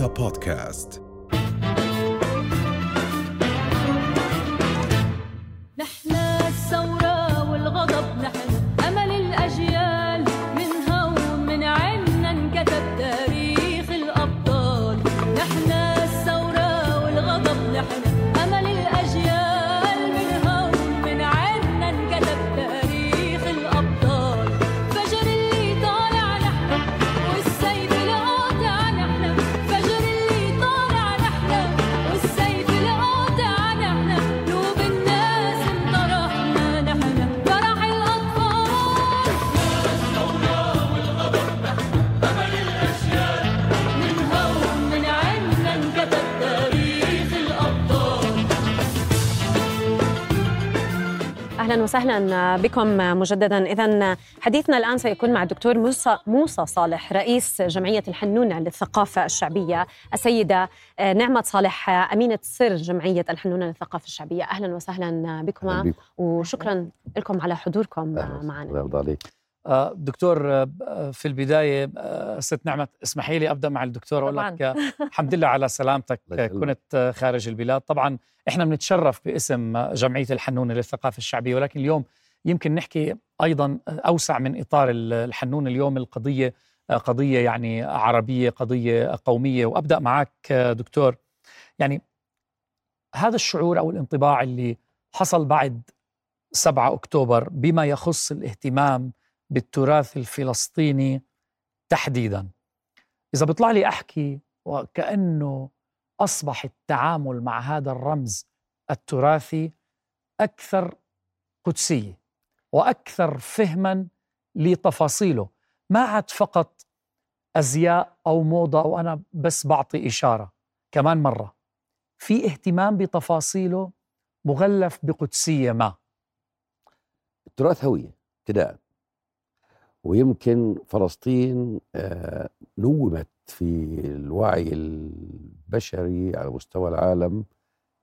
رؤيا بودكاست وسهلا بكم مجددا اذا حديثنا الآن سيكون مع الدكتور موسى موسى صالح رئيس جمعية الحنونه للثقافة الشعبية السيدة نعمة صالح أمينة سر جمعية الحنونه للثقافة الشعبية أهلا وسهلا بكما بكم. وشكرا لكم على حضوركم. معنا آه، دكتور آه، في البداية آه، ست نعمة اسمحي لي أبدأ مع الدكتور أقول. لك آه، الحمد لله على سلامتك آه،. كنت آه، خارج البلاد طبعا إحنا بنتشرف باسم آه، جمعية الحنونة للثقافة الشعبية ولكن اليوم يمكن نحكي أيضا آه، أوسع من إطار ال- الحنون اليوم القضية آه، قضية يعني عربية قضية قومية وأبدأ معك آه، دكتور يعني هذا الشعور أو الانطباع اللي حصل بعد 7 أكتوبر بما يخص الاهتمام بالتراث الفلسطيني تحديدا. إذا بيطلع لي أحكي وكأنه أصبح التعامل مع هذا الرمز التراثي أكثر قدسية وأكثر فهما لتفاصيله ما عاد فقط أزياء أو موضة وأنا بس بعطي إشارة كمان مرة. في اهتمام بتفاصيله مغلف بقدسية ما. التراث هوية ابتداء ويمكن فلسطين آه، نومت في الوعي البشري على مستوى العالم.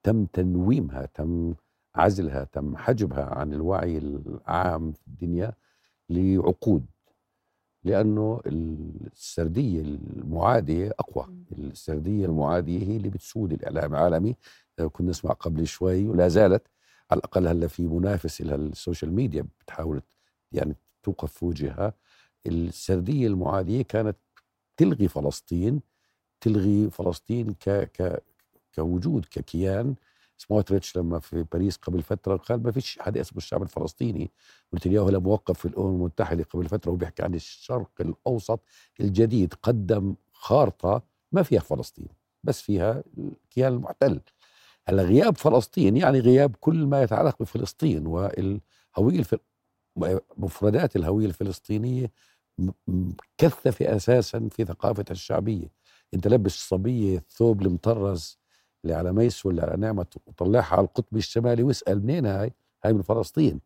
تم تنويمها تم عزلها تم حجبها عن الوعي العام في الدنيا لعقود لأنه السردية المعادية أقوى. السردية المعادية هي اللي بتسود الإعلام العالمي. آه، كنا نسمع قبل شوي ولا زالت على الأقل هلأ في منافس لها ال social media بتحاول يعني توقف في وجهها. السردية المعادية كانت تلغي فلسطين تلغي فلسطين ك ك كوجود ككيان. سموتريتش لما في باريس قبل فترة قال ما فيش حدا اسمه الشعب الفلسطيني. نتنياهو لما وقف في الأمم المتحدة قبل فترة وبيحكي عن الشرق الأوسط الجديد. قدم خارطة ما فيها فلسطين بس فيها الكيان المحتل هلا غياب فلسطين يعني غياب كل ما يتعلق بفلسطين والهوية الف... مفردات الهوية الفلسطينية مكثفة أساسا في ثقافتها الشعبية. أنت لبس الصبية الثوب المطرز اللي على ميس ولا على نعمة وطلعها على القطب الشمالي واسأل منين هاي؟ هاي من فلسطين.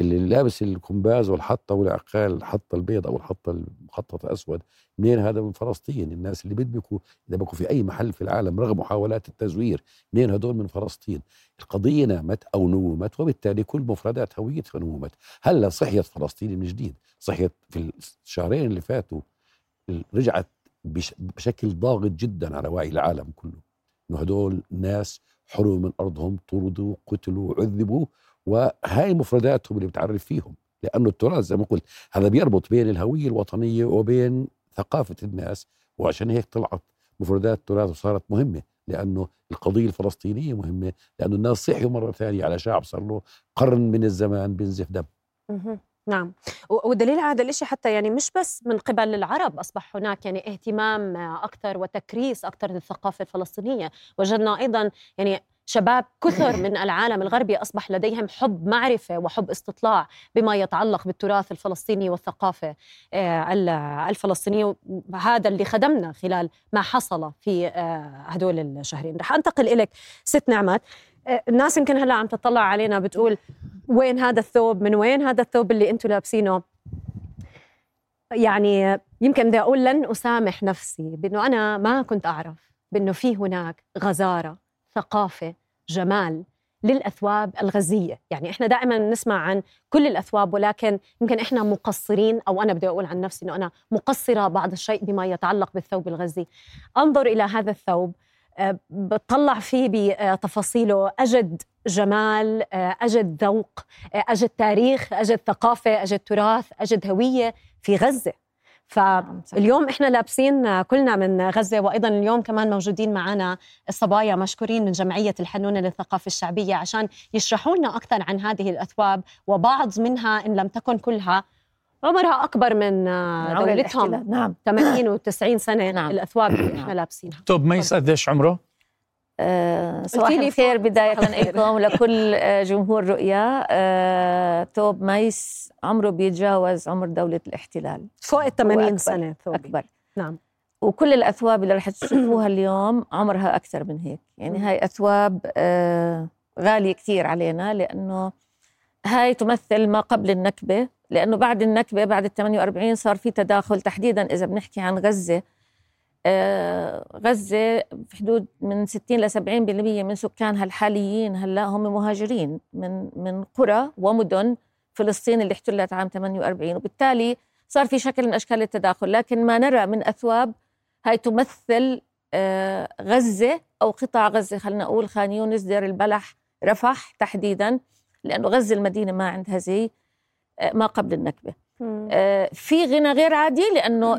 اللي لابس الكمباز والحطة والعقال الحطة البيض أو الحطة المخطط الأسود منين هذا؟ من فلسطين. الناس اللي بيدبكوا إذا بكوا في أي محل في العالم رغم محاولات التزوير منين هدول؟ من فلسطين. القضية نامت أو نومت وبالتالي كل مفردات هويتها نومت. هلا صحيت فلسطين من جديد. صحيت في الشهرين اللي فاتوا رجعت بش بشكل ضاغط جدا على وعي العالم كله. إنه هدول ناس حرموا من أرضهم طردوا قتلوا عذبوا وهاي مفرداتهم اللي بتعرف فيهم لأنه التراث زي ما قلت هذا بيربط بين الهوية الوطنية وبين ثقافة الناس وعشان هيك طلعت مفردات التراث وصارت مهمة لأنه القضية الفلسطينية مهمة لأنه الناس صحيوا مرة ثانية على شعب صار له قرن من الزمان بينزف دم. نعم. والدليل على هذا الشيء حتى يعني مش بس من قبل العرب أصبح هناك يعني اهتمام أكثر وتكريس أكثر للثقافة الفلسطينية. وجدنا أيضا يعني شباب كثر من العالم الغربي أصبح لديهم حب معرفة وحب استطلاع بما يتعلق بالتراث الفلسطيني والثقافة آه، ال- الفلسطينية. هذا اللي خدمنا خلال ما حصل في آه، هدول الشهرين. رح أنتقل إليك ست نعمات. آه، الناس يمكن هلأ عم تطلع علينا بتقول وين هذا الثوب؟ من وين هذا الثوب اللي أنتم لابسينه؟ يعني يمكن بدي أقول لن أسامح نفسي بأنه أنا ما كنت أعرف بأنه في هناك غزارة ثقافة جمال للأثواب الغزية، يعني إحنا دائما نسمع عن كل الأثواب ولكن يمكن إحنا مقصرين أو أنا بدي أقول عن نفسي إنه أنا مقصرة بعض الشيء بما يتعلق بالثوب الغزي. أنظر إلى هذا الثوب آه، بطلع فيه بتفاصيله أجد جمال آه، أجد ذوق آه، أجد تاريخ أجد ثقافة أجد تراث أجد هوية في غزة صح. فاليوم إحنا لابسين كلنا من غزة وأيضا اليوم كمان موجودين معنا الصبايا مشكورين من جمعية الحنونه للثقافة الشعبية عشان يشرحوا لنا أكثر عن هذه الأثواب وبعض منها إن لم تكن كلها عمرها أكبر من آه، دولتهم. نعم 80 و90 سنة نعم. الأثواب اللي إحنا. لابسينها توب ميس قديش عمره؟ آه، صباح الخير. بداية. لكم ولكل آه، جمهور رؤيا آه، توب ميس عمره بيتجاوز عمر دولة الاحتلال فوق ال 80 أكبر. سنة ثوبي أكبر نعم وكل الأثواب اللي رح تشوفوها اليوم عمرها أكثر من هيك يعني. هاي أثواب غالية كثير علينا لأنه هاي تمثل ما قبل النكبة لأنه بعد النكبة بعد ال 48 صار في تداخل تحديدا إذا بنحكي عن غزة غزة في حدود من 60 ل 70% من سكانها الحاليين هلا هم مهاجرين من من قرى ومدن فلسطين اللي احتلت عام 48 وبالتالي صار في شكل من أشكال التداخل لكن ما نرى من أثواب هاي تمثل آه، غزة أو قطاع غزة. خلينا نقول خان يونس دير البلح رفح تحديدا لأنه غزة المدينة ما عندها زي آه، ما قبل النكبة. آه، في غنى غير عادي لأنه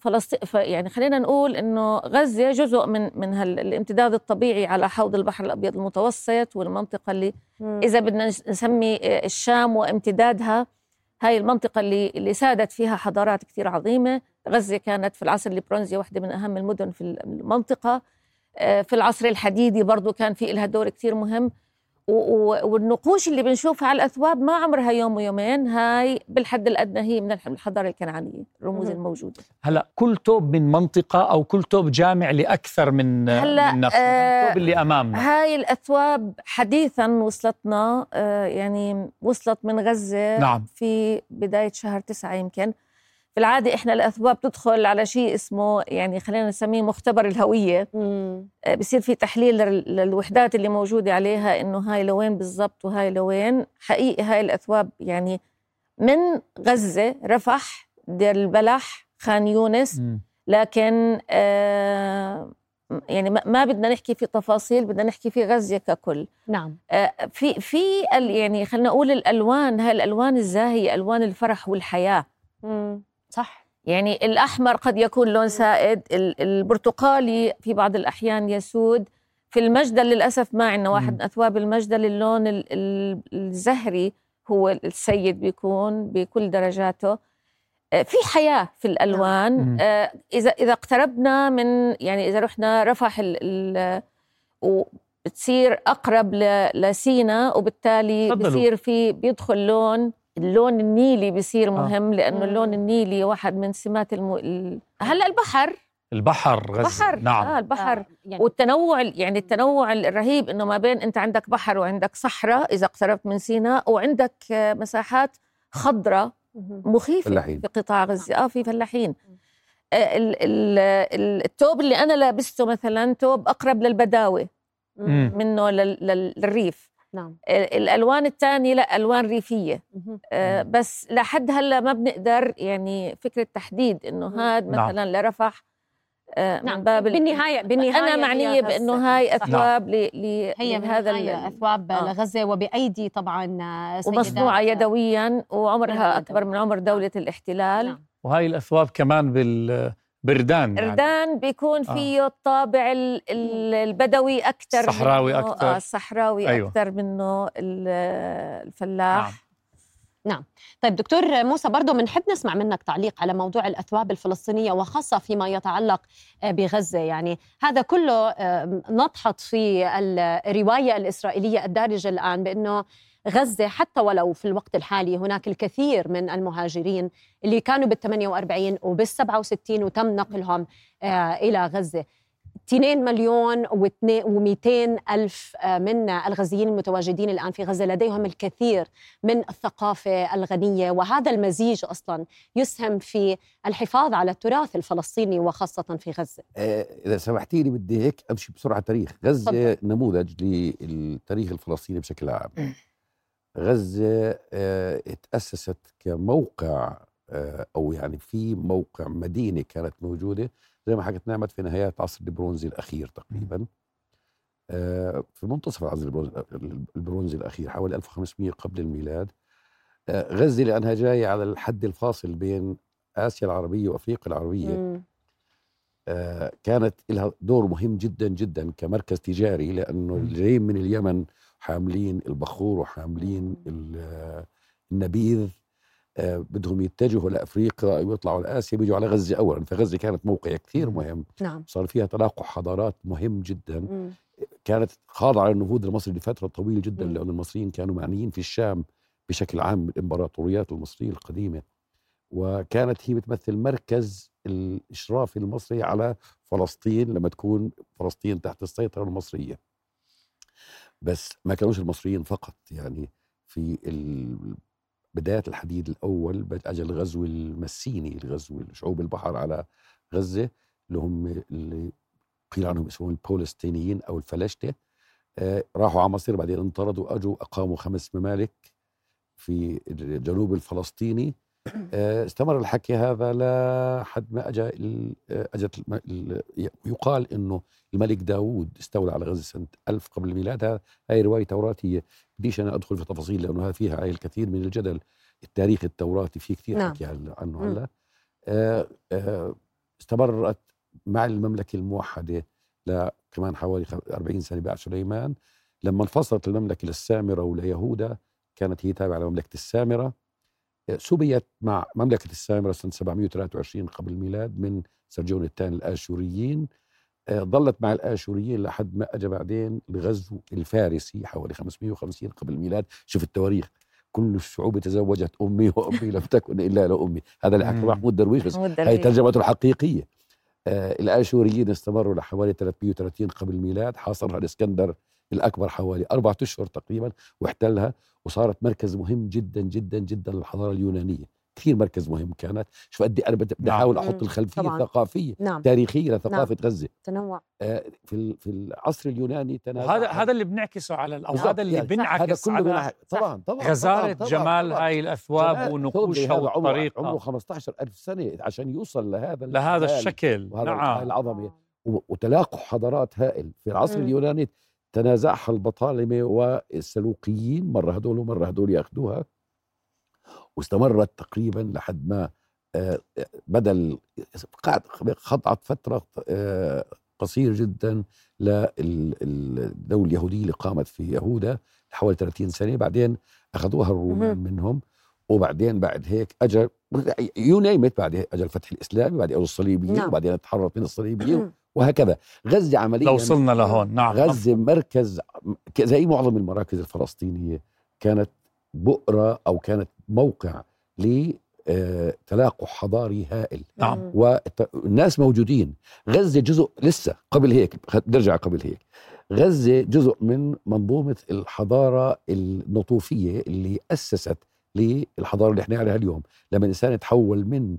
فلسطين يعني خلينا نقول إنه غزة جزء من من الامتداد الطبيعي على حوض البحر الأبيض المتوسط والمنطقة اللي إذا بدنا نس- نسمي آه، الشام وامتدادها هاي المنطقة اللي اللي سادت فيها حضارات كثير عظيمة. غزة كانت في العصر البرونزي واحدة من أهم المدن في المنطقة. آه، في العصر الحديدي برضو كان في لها دور كثير مهم. والنقوش اللي بنشوفها على الأثواب ما عمرها يوم ويومين هاي بالحد الأدنى هي من الح- الحضارة الكنعانية الرموز مهم. الموجودة هلا كل توب من منطقة أو كل توب جامع لأكثر من هلا، من آه، التوب اللي أمامنا هاي الأثواب حديثا وصلتنا آه، يعني وصلت من غزة نعم. في بداية شهر تسعة يمكن في العادة إحنا الأثواب تدخل على شيء اسمه يعني خلينا نسميه مختبر الهوية مم. آه، بصير في تحليل لل- للوحدات اللي موجودة عليها إنه هاي لوين بالضبط وهاي لوين حقيقي هاي الأثواب يعني من غزة رفح دير البلح خان يونس مم. لكن آه، يعني ما- ما بدنا نحكي في تفاصيل بدنا نحكي في غزة ككل نعم آه، في في ال- يعني خلينا نقول الألوان هاي الألوان الزاهية ألوان الفرح والحياة مم. صح يعني الأحمر قد يكون لون سائد ال- البرتقالي في بعض الأحيان يسود في المجدل للأسف ما عندنا واحد. من أثواب المجدل اللون ال- ال- الزهري هو السيد بيكون بكل درجاته آه، في حياة في مم. الالوان آه، إذا إذا اقتربنا من يعني إذا رحنا رفح ال- وبتصير أقرب ل- لسينا وبالتالي. بصير في بيدخل لون اللون النيلي بصير آه. مهم لأنه مم. اللون النيلي واحد من سمات الم... ال... هلأ البحر. البحر غزة. بحر نعم. آه البحر. آه، يعني والتنوع يعني التنوع الرهيب إنه ما بين أنت عندك بحر وعندك صحراء إذا اقتربت من سيناء وعندك آه، مساحات خضراء. مخيفة فلاحين. في قطاع غزة. آه في فلاحين. آه، ال- ال- ال- التوب اللي أنا لابسته مثلا توب أقرب للبداوة. منه لل- لل- للريف. نعم ال- الألوان الثانية لا ألوان ريفية. آه، بس لحد هلأ ما بنقدر يعني فكرة تحديد إنه مم. هاد نعم. مثلا لرفح آه، نعم من باب ال- بالنهايه بالنهاية أنا هي معنيه. بانه هاي. أثواب ل ل هي ال- أثواب آه. لغزه وبأيدي طبعا آه، سيدات. ومصنوعة يدويا كلها وعمرها أكبر. من عمر دولة الاحتلال نعم. وهي الأثواب كمان بالبردان يعني. اردان بيكون آه. فيه الطابع ال- ال- البدوي أكثر الصحراوي منه- أكتر. آه الصحراوي أيوة. أكثر منه ال- الفلاح نعم. طيب دكتور موسى برضه بنحب نسمع منك تعليق على موضوع الأثواب الفلسطينية وخاصة فيما يتعلق آه، بغزة يعني هذا كله آه، نطحت في الرواية الإسرائيلية الدارجة الآن بأنه غزة حتى ولو في الوقت الحالي هناك الكثير من المهاجرين اللي كانوا بال 48 وبال 67 وتم نقلهم آه، إلى غزة. 2 مليون و200 ألف آه، من الغزيين المتواجدين الآن في غزة لديهم الكثير من الثقافة الغنية. وهذا المزيج أصلا يسهم في الحفاظ على التراث الفلسطيني وخاصة في غزة. آه، إذا سمحتي لي بدي هيك أمشي بسرعة تاريخ. غزة تفضل. نموذج للتاريخ الفلسطيني بشكل عام. غزة آه، اتأسست كموقع آه، أو يعني في موقع مدينة كانت موجودة زي ما حكت نعمت في نهايات عصر البرونزي الأخير تقريبا. آه، في منتصف العصر البرونزي- الأخير حوالي 1500 قبل الميلاد. غزة لأنها جاية على الحد الفاصل بين آسيا العربية وأفريقيا العربية. آه، كانت لها دور مهم جدا جدا كمركز تجاري لأنه جايين من اليمن حاملين البخور وحاملين ال- النبيذ آه، بدهم يتجهوا لأفريقيا ويطلعوا لآسيا بيجوا على غزة اولا. فغزه كانت موقع كثير مهم. نعم. صار فيها تلاقح حضارات مهم جدا. مم. كانت خاضعه للنفوذ المصري لفترة طويلة جدا مم. لأن المصريين كانوا معنيين في الشام بشكل عام الامبراطوريات المصرية القديمة. وكانت هي بتمثل مركز الإشراف المصري على فلسطين لما تكون فلسطين تحت السيطرة المصرية. بس ما كانوش المصريين فقط يعني في بداية الحديد الأول بد- اجى الغزو المسيني الغزو شعوب البحر على غزة اللي هم اللي قيل عنهم اسمهم البولستينيين أو الفلاشته آه راحوا على مصر بعدين انطردوا أجوا أقاموا خمس ممالك في الجنوب الفلسطيني. استمر الحكي هذا لحد ما اجى آه، ال- يقال إنه الملك داوود استولى على غزة سنة 1000 قبل الميلاد. هاي رواية توراتية. بديش أنا أدخل في تفاصيل لأنه فيها هاي الكثير من الجدل. التاريخ التوراتي في كثير نعم. حكي عن- عنه. هلا. آه آه استمرت مع المملكة الموحدة لكمان حوالي خ- 40 سنة بعد سليمان. لما انفصلت المملكة للسامرة وليهودا كانت هي تابعة لمملكة السامرة. آه، سبيت مع مملكة السامره سنه 723 قبل الميلاد من سرجون الثاني الآشوريين. آه، ظلت مع الآشوريين لحد ما اجى بعدين الغزو الفارسي حوالي 550 قبل الميلاد. شوف التواريخ كل الشعوب تزوجت أمي وأمي لم تكن إلا لامي هذا اللي حكى. محمود درويش بس هي. ترجمته الحقيقية. آه الآشوريين استمروا لحوالي 330 قبل الميلاد. حاصرها الإسكندر الأكبر حوالي أربعة أشهر تقريبا واحتلها وصارت مركز مهم جدا جدا جدا للحضارة اليونانية. كثير مركز مهم كانت. شوف قد إيه أنا نعم. احاول مم. أحط الخلفية طبعاً. الثقافية نعم. تاريخية لثقافة غزة. تنوع. آه في ال- في العصر اليوناني تنازع هذا هذا اللي بنعكسه على ال- أو بالضبط، هذا اللي يعني هذا بنعكس كله على طبعا طبعا غزاره طبعاً، جمال طبعاً. هاي الأثواب ونقوشها هذا والطريقة عمره 15 ألف سنة عشان يوصل لهذا لهذا الشكل. وهذا نعم. العظمة. و- وتلاقح حضارات هائل في العصر مم. اليوناني. تنازعها البطالمة والسلوقيين مرة هدول ومرة هدول ياخذوها واستمرت تقريبا لحد ما آه، بدل خضعت فترة آه، قصير جدا للدولة اليهودية اللي قامت في يهودا حوالي 30 سنة. بعدين أخذوها الرومان منهم. وبعدين بعد هيك اجى يو نيم بعد هيك اجى الفتح الإسلامي بعدين اجوا الصليبيين نعم. وبعدين تحررت من الصليبيين وهكذا. غزة عمليا لو وصلنا لهون نعم غزة مركز زي معظم المراكز الفلسطينية كانت بؤرة أو كانت موقع لتلاقح حضاري هائل. نعم. والناس موجودين. غزة جزء لسه قبل هيك نرجع قبل هيك. غزة جزء من منظومة الحضارة النطوفية اللي أسست للحضارة اللي إحنا عليها اليوم. لما الانسان يتحول من آه،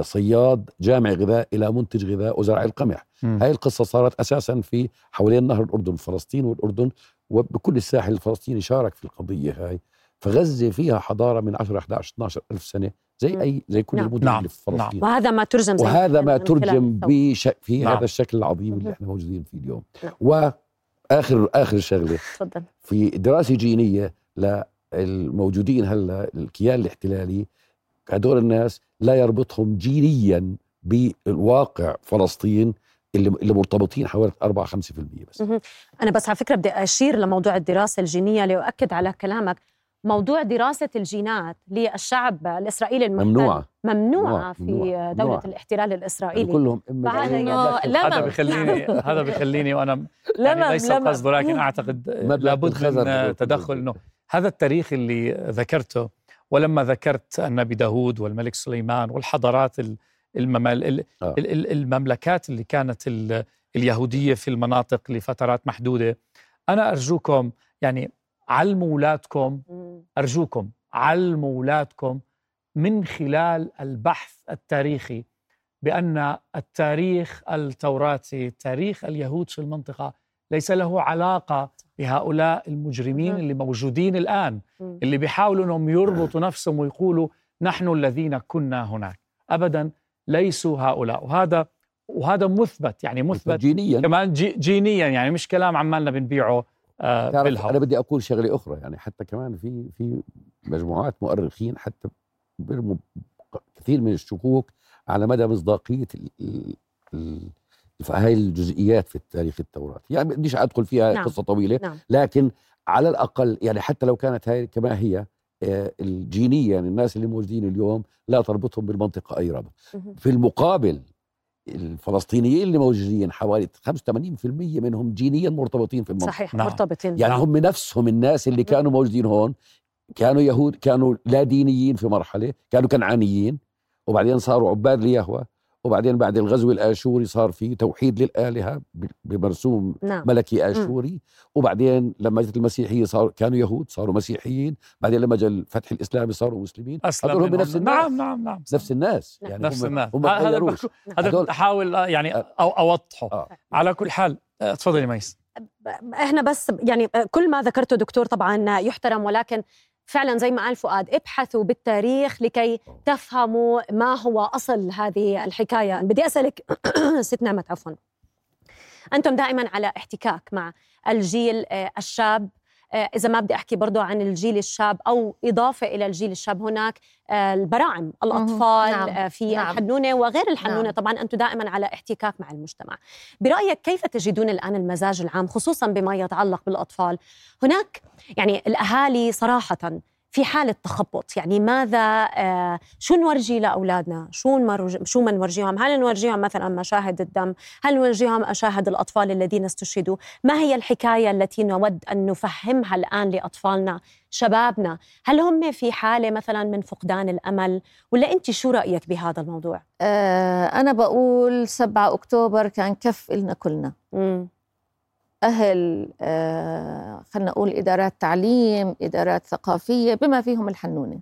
صياد جامع غذاء إلى منتج غذاء وزرع القمح مم. هاي القصة صارت أساسا في حوالين نهر الأردن فلسطين والأردن وبكل الساحل الفلسطيني شارك في القضية هاي فغزة فيها حضارة من 10 11 12 ألف سنة زي. أي زي كل نعم. المدن نعم. اللي في فلسطين وهذا ما ترجم زي ما وهذا ما ترجم. بش... في نعم. هذا الشكل العظيم اللي. إحنا موجودين فيه اليوم نعم. وآخر آخر شغلة تفضل في دراسة جينية للموجودين هلا الكيان الاحتلالي هدول الناس لا يربطهم جينيا بالواقع فلسطين اللي اللي مرتبطين حوالي 4 5% بس. أنا بس على فكرة بدي أشير لموضوع الدراسة الجينية لأؤكد على كلامك موضوع دراسة الجينات للشعب الإسرائيلي المحتل ممنوعة ممنوعة ممنوع- في دولة ممنوع. الاحتلال الإسرائيلي كلهم إنه مملكة لا هذا. بخليني هذا بخليني وأنا يعني ليس. القصد ولكن أعتقد مبلغ لابد من تدخل إنه هذا التاريخ اللي ذكرته ولما ذكرت النبي داود والملك سليمان والحضارات ال- الممال ال- آه. ال- ال- المملكات اللي كانت ال- اليهودية في المناطق لفترات محدودة أنا أرجوكم يعني علموا أولادكم مم. أرجوكم علموا أولادكم من خلال البحث التاريخي بأن التاريخ التوراتي تاريخ اليهود في المنطقة ليس له علاقة بهؤلاء المجرمين مهم. اللي موجودين الآن مم. اللي بيحاولوا إنهم يربطوا نفسهم ويقولوا نحن الذين كنا هناك ابدا ليسوا هؤلاء وهذا وهذا مثبت يعني مثبت جينيا كمان جي جينيا يعني مش كلام عمالنا بنبيعه آه بالهواء أنا بدي أقول شغلة أخرى يعني حتى كمان في في مجموعات مؤرخين حتى بيرموا كثير من الشكوك على مدى مصداقية ال- ال- ال- هاي الجزئيات في التاريخ التوراتي يعني بديش أدخل فيها نعم. قصة طويلة نعم لكن على الأقل يعني حتى لو كانت هاي كما هي آه، الجينيا الناس اللي موجودين اليوم لا تربطهم بالمنطقة أي ربط. في المقابل الفلسطينيين اللي موجودين حوالي 85% منهم جينيا مرتبطين في المنطقة صحيح نعم. مرتبطين يعني هم نفسهم الناس اللي كانوا موجودين هون كانوا يهود كانوا لا دينيين في مرحلة كانوا كنعانيين وبعدين صاروا عباد ليهوى وبعدين بعد الغزو الآشوري صار في توحيد للآلهة ب- بمرسوم نعم ملكي آشوري وبعدين لما جت المسيحية صاروا كانوا يهود صاروا مسيحيين بعدين لما جاء الفتح الإسلامي صاروا مسلمين هذول هم. بنفس الناس. نعم نعم نعم نفس الناس نعم. يعني نفس هم الناس هم هذا هذا. بحكو- كنت احاول آه، يعني آه. أو أوضحه آه. على كل حال آه، تفضلي ميس إحنا بس يعني كل ما ذكرته دكتور طبعا يحترم ولكن فعلا زي ما قال فؤاد ابحثوا بالتاريخ لكي تفهموا ما هو أصل هذه الحكاية. بدي أسألك ست نعمة عفوا. أنتم دائما على احتكاك مع الجيل آه، الشاب آه، إذا ما بدي أحكي برضو عن الجيل الشاب أو إضافة إلى الجيل الشاب هناك آه، البراعم الأطفال نعم. آه، في نعم. الحنونة وغير الحنونة نعم. طبعا أنتم دائما على احتكاك مع المجتمع برأيك كيف تجدون الآن المزاج العام خصوصا بما يتعلق بالأطفال هناك يعني الأهالي صراحة في حالة تخبط. يعني ماذا آه شو نورجي لأولادنا؟ شو شو ما نورجيهم؟ هل نورجيهم مثلا مشاهد الدم؟ هل نورجيهم مشاهد الأطفال الذين استشهدوا؟ ما هي الحكاية التي نود أن نفهمها الآن لأطفالنا شبابنا؟ هل هم في حالة مثلا من فقدان الأمل؟ ولا أنت شو رأيك بهذا الموضوع؟ آه أنا بقول 7 أكتوبر كان كف إلنا كلنا. مم. أهل آه خلينا نقول إدارات تعليم إدارات ثقافية بما فيهم الحنونة.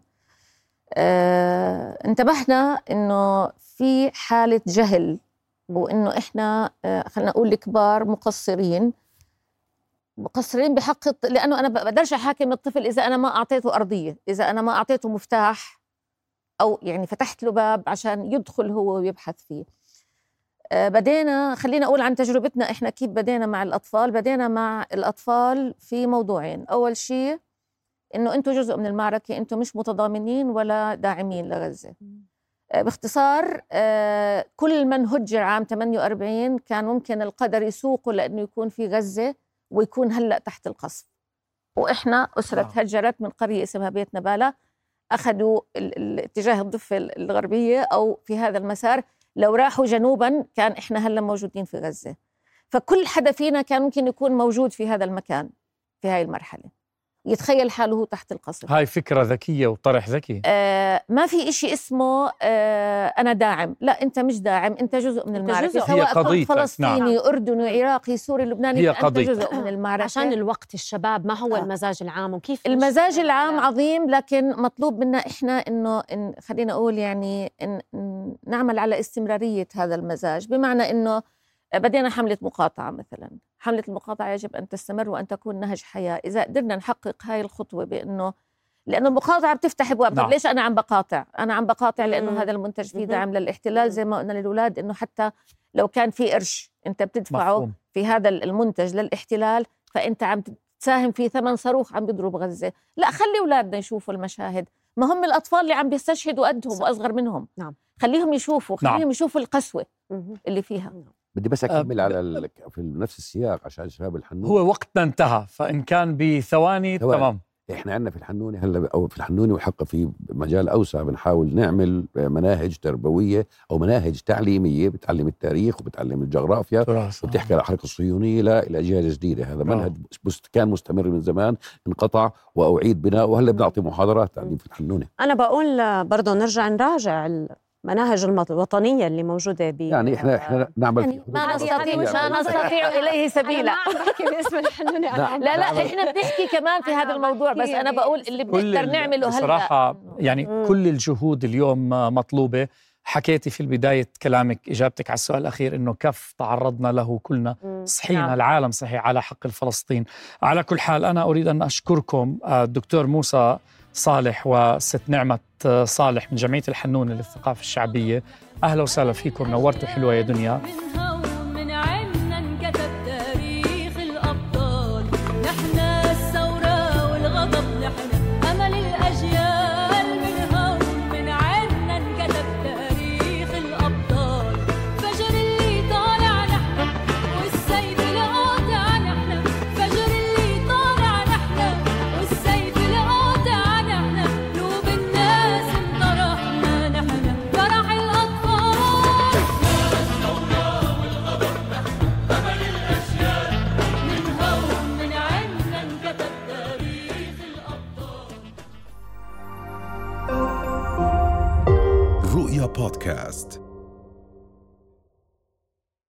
آه انتبهنا إنه في حالة جهل وإنه إحنا آه خلينا نقول الكبار مقصرين. مقصرين بحق لأنه أنا بقدرش أحاكم الطفل إذا أنا ما أعطيته أرضية إذا أنا ما أعطيته مفتاح أو يعني فتحت له باب عشان يدخل هو ويبحث فيه. بدينا خلينا أقول عن تجربتنا إحنا كيف بدينا مع الأطفال. بدينا مع الأطفال في موضوعين. أول شيء إنه أنتم جزء من المعركة أنتم مش متضامنين ولا داعمين لغزة. آه، باختصار آه، كل من هجر عام 48 كان ممكن القدر يسوقه لأنه يكون في غزة ويكون هلأ تحت القصف. وإحنا أسرة نعم. هجرت من قرية اسمها بيت نبالة. أخذوا اتجاه الضفة ال- الغربية أو في هذا المسار لو راحوا جنوبا كان إحنا هلأ موجودين في غزة. فكل حدا فينا كان ممكن يكون موجود في هذا المكان في هاي المرحلة. يتخيل حاله تحت القصف هاي فكرة ذكية وطرح ذكي آه ما في إشي اسمه آه أنا داعم لا أنت مش داعم أنت جزء من أنت المعركة جزء. هي سواء كنت قضيتك، فلسطيني نعم. أردني عراقي سوري لبناني هي فأنت قضيتك. جزء من المعركة عشان الوقت الشباب ما هو آه. المزاج العام وكيف المزاج نشتغل العام عظيم لكن مطلوب منا إحنا إنه إن خلينا أقول يعني إن نعمل على استمرارية هذا المزاج بمعنى إنه بدينا حملة مقاطعة مثلا حملة المقاطعة يجب أن تستمر وأن تكون نهج حياة إذا قدرنا نحقق هاي الخطوة بأنه لأنه المقاطعة بتفتح أبواب نعم. نعم. ليش أنا عم بقاطع أنا عم بقاطع مم. لأنه هذا المنتج فيه. دعم للاحتلال زي ما قلنا للأولاد إنه حتى لو كان في قرش أنت بتدفعه مفهوم في هذا المنتج للاحتلال فأنت عم تساهم في ثمن صاروخ عم بيضرب غزة لا خلي أولادنا يشوفوا المشاهد ما هم الأطفال اللي عم بيستشهدوا قدهم صح. وأصغر منهم نعم. خليهم يشوفوا نعم. خليهم يشوفوا القسوة مهم. اللي فيها بدي بس آه، أكمل على ال... في نفس السياق عشان شباب الحنون. هو وقتنا انتهى فإن كان بثواني ثواني. تمام. إحنا عندنا في الحنونة هلأ أو في الحنونة وحقا في مجال أوسع بنحاول نعمل مناهج تربوية أو مناهج تعليمية بتعلم التاريخ وبتعلم الجغرافيا وبتحكي على الحركه الصهيونية للاجيال الجديده هذا منهج مست- كان مستمر من زمان انقطع وأعيد بناءه وهلأ بنعطي محاضرات تعليم في الحنونة. أنا بقول برضه نرجع نراجع المناهج الوطنيه اللي موجودة ب يعني إحنا إحنا نعمل يعني ما نستطيع ما. نستطيع إليه أنا سبيلا ما عم بحكي باسم الحنونه لا. لا إحنا بنحكي كمان في هذا الموضوع بس أنا بقول اللي كل بنقدر نعمله هلأ بصراحة يعني مم. كل الجهود اليوم مطلوبة حكيتي في بداية كلامك إجابتك على السؤال الأخير إنه كف تعرضنا له كلنا. صحينا نعم. العالم صحيح على حق الفلسطين على كل حال أنا أريد أن أشكركم آه، الدكتور موسى صالح وست نعمة آه، صالح من جمعية الحنون للثقافة الشعبية. أهلا وسهلا فيكم نورتوا حلوة يا دنيا.